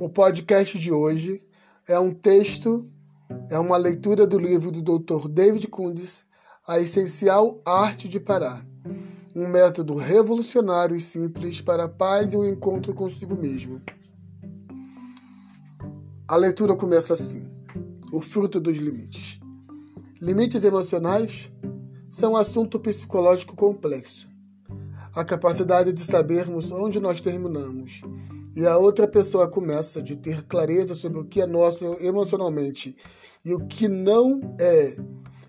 O podcast de hoje é um texto, é uma leitura do livro do Dr. David Kundes, A Essencial Arte de Parar. Um método revolucionário e simples para a paz e o encontro consigo mesmo. A leitura começa assim: O fruto dos limites. Limites emocionais são um assunto psicológico complexo. A capacidade de sabermos onde nós terminamos e a outra pessoa começa de ter clareza sobre o que é nosso emocionalmente e o que não é,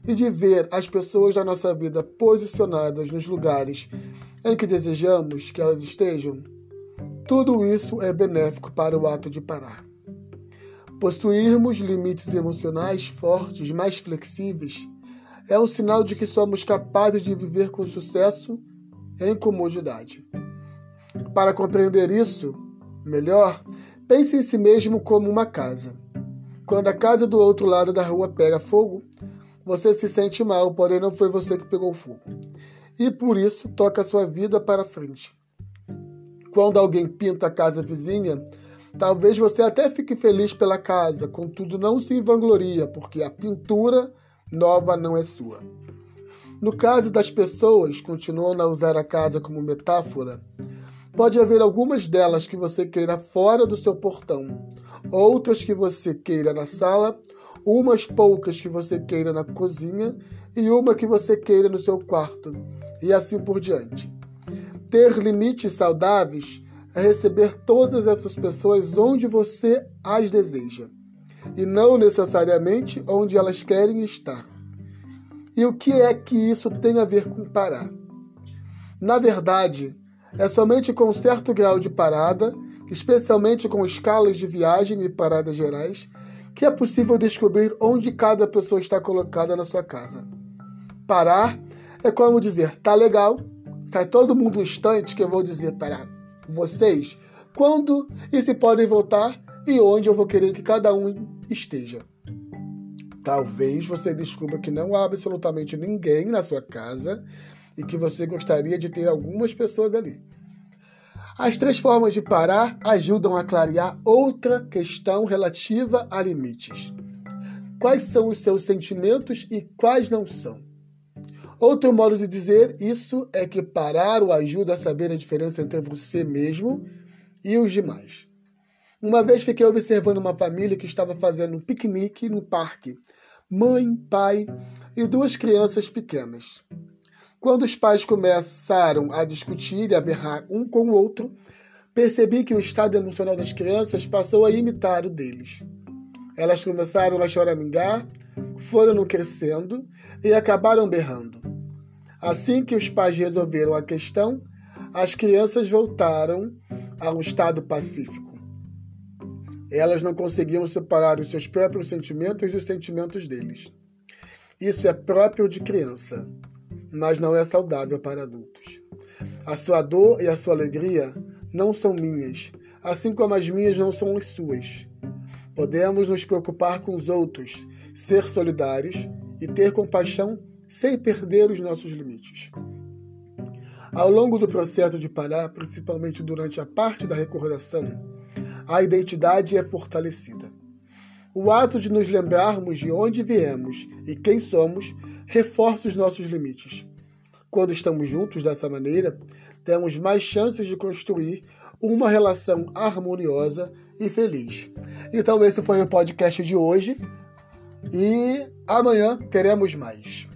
e de ver as pessoas da nossa vida posicionadas nos lugares em que desejamos que elas estejam, tudo isso é benéfico para o ato de parar. Possuirmos limites emocionais fortes, mais flexíveis, é um sinal de que somos capazes de viver com sucesso em comodidade. Para compreender isso, Melhor, pense em si mesmo como uma casa. Quando a casa do outro lado da rua pega fogo, você se sente mal, porém não foi você que pegou fogo. E por isso toca a sua vida para frente. Quando alguém pinta a casa vizinha, talvez você até fique feliz pela casa, contudo não se vangloria, porque a pintura nova não é sua. No caso das pessoas, continuam a usar a casa como metáfora, Pode haver algumas delas que você queira fora do seu portão, outras que você queira na sala, umas poucas que você queira na cozinha e uma que você queira no seu quarto, e assim por diante. Ter limites saudáveis é receber todas essas pessoas onde você as deseja, e não necessariamente onde elas querem estar. E o que é que isso tem a ver com parar? Na verdade, é somente com um certo grau de parada, especialmente com escalas de viagem e paradas gerais, que é possível descobrir onde cada pessoa está colocada na sua casa. Parar é como dizer, tá legal, sai todo mundo um instante que eu vou dizer para vocês quando e se podem voltar e onde eu vou querer que cada um esteja. Talvez você descubra que não há absolutamente ninguém na sua casa e que você gostaria de ter algumas pessoas ali. As três formas de parar ajudam a clarear outra questão relativa a limites. Quais são os seus sentimentos e quais não são? Outro modo de dizer isso é que parar o ajuda a saber a diferença entre você mesmo e os demais. Uma vez fiquei observando uma família que estava fazendo um piquenique no parque. Mãe, pai e duas crianças pequenas. Quando os pais começaram a discutir e a berrar um com o outro, percebi que o estado emocional das crianças passou a imitar o deles. Elas começaram a choramingar, foram crescendo e acabaram berrando. Assim que os pais resolveram a questão, as crianças voltaram a um estado pacífico. Elas não conseguiam separar os seus próprios sentimentos dos sentimentos deles. Isso é próprio de criança mas não é saudável para adultos. A sua dor e a sua alegria não são minhas, assim como as minhas não são as suas. Podemos nos preocupar com os outros, ser solidários e ter compaixão sem perder os nossos limites. Ao longo do processo de parar, principalmente durante a parte da recordação, a identidade é fortalecida. O ato de nos lembrarmos de onde viemos e quem somos reforça os nossos limites. Quando estamos juntos dessa maneira, temos mais chances de construir uma relação harmoniosa e feliz. Então, esse foi o podcast de hoje e amanhã teremos mais.